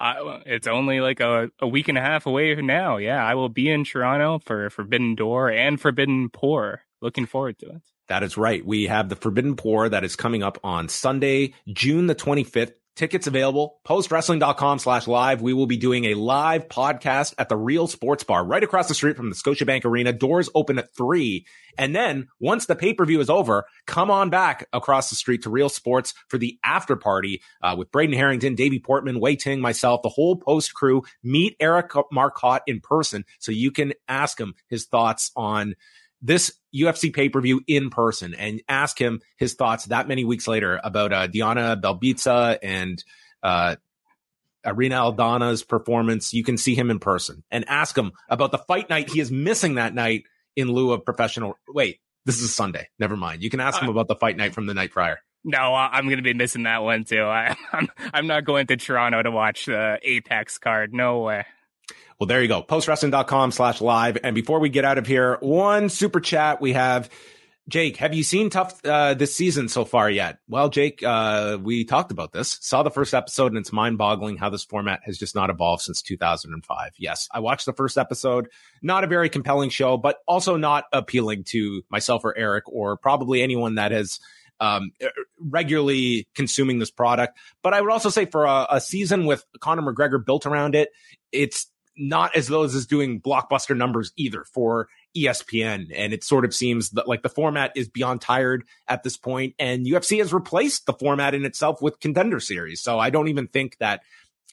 It's only like a, a week and a half away now. Yeah, I will be in Toronto for Forbidden Door and Forbidden Pour. Looking forward to it. That is right. We have the Forbidden Pour that is coming up on Sunday, June the 25th. Tickets available, postwrestling.com slash live. We will be doing a live podcast at the Real Sports Bar right across the street from the Scotiabank Arena. Doors open at three. And then once the pay-per-view is over, come on back across the street to Real Sports for the after party uh, with Braden Harrington, Davey Portman, Wai Ting, myself, the whole post crew. Meet Eric Marcotte in person so you can ask him his thoughts on this UFC pay per view in person and ask him his thoughts that many weeks later about uh, Diana Belbita and uh, Irene Aldana's performance. You can see him in person and ask him about the fight night he is missing that night in lieu of professional. Wait, this is Sunday. Never mind. You can ask him uh, about the fight night from the night prior. No, I'm going to be missing that one too. I, I'm I'm not going to Toronto to watch the Apex card. No way. Well, there you go. Postwrestling.com slash live. And before we get out of here, one super chat we have. Jake, have you seen TUF uh, this season so far yet? Well, Jake, uh, we talked about this, saw the first episode, and it's mind boggling how this format has just not evolved since 2005. Yes, I watched the first episode. Not a very compelling show, but also not appealing to myself or Eric or probably anyone that has um, regularly consuming this product. But I would also say for a, a season with Conor McGregor built around it, it's not as though as is doing blockbuster numbers either for ESPN. And it sort of seems that like the format is beyond tired at this point, and UFC has replaced the format in itself with contender series. So I don't even think that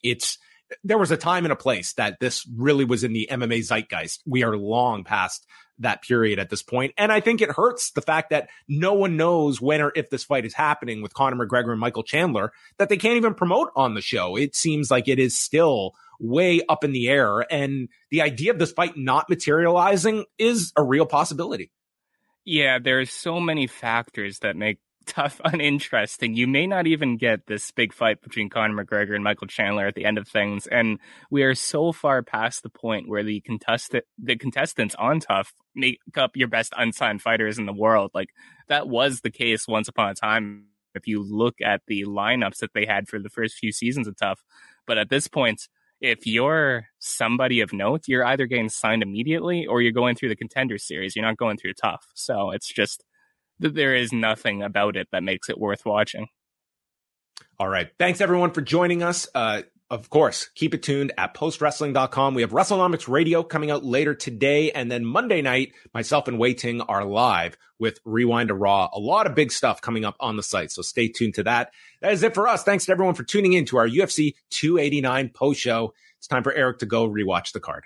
it's there was a time and a place that this really was in the MMA zeitgeist. We are long past that period at this point. And I think it hurts the fact that no one knows when or if this fight is happening with Conor McGregor and Michael Chandler that they can't even promote on the show. It seems like it is still way up in the air. And the idea of this fight not materializing is a real possibility. Yeah, there's so many factors that make TUF uninteresting. You may not even get this big fight between Conor McGregor and Michael Chandler at the end of things, and we are so far past the point where the contestant the contestants on TUF make up your best unsigned fighters in the world. Like that was the case once upon a time. If you look at the lineups that they had for the first few seasons of TUF, but at this point, if you're somebody of note, you're either getting signed immediately or you're going through the contender series. You're not going through TUF. So it's just that there is nothing about it that makes it worth watching. All right. Thanks everyone for joining us. Uh, of course, keep it tuned at postwrestling.com. We have WrestleNomics Radio coming out later today. And then Monday night, myself and Wai Ting are live with Rewind to Raw. A lot of big stuff coming up on the site. So stay tuned to that. That is it for us. Thanks to everyone for tuning in to our UFC 289 post show. It's time for Eric to go rewatch the card.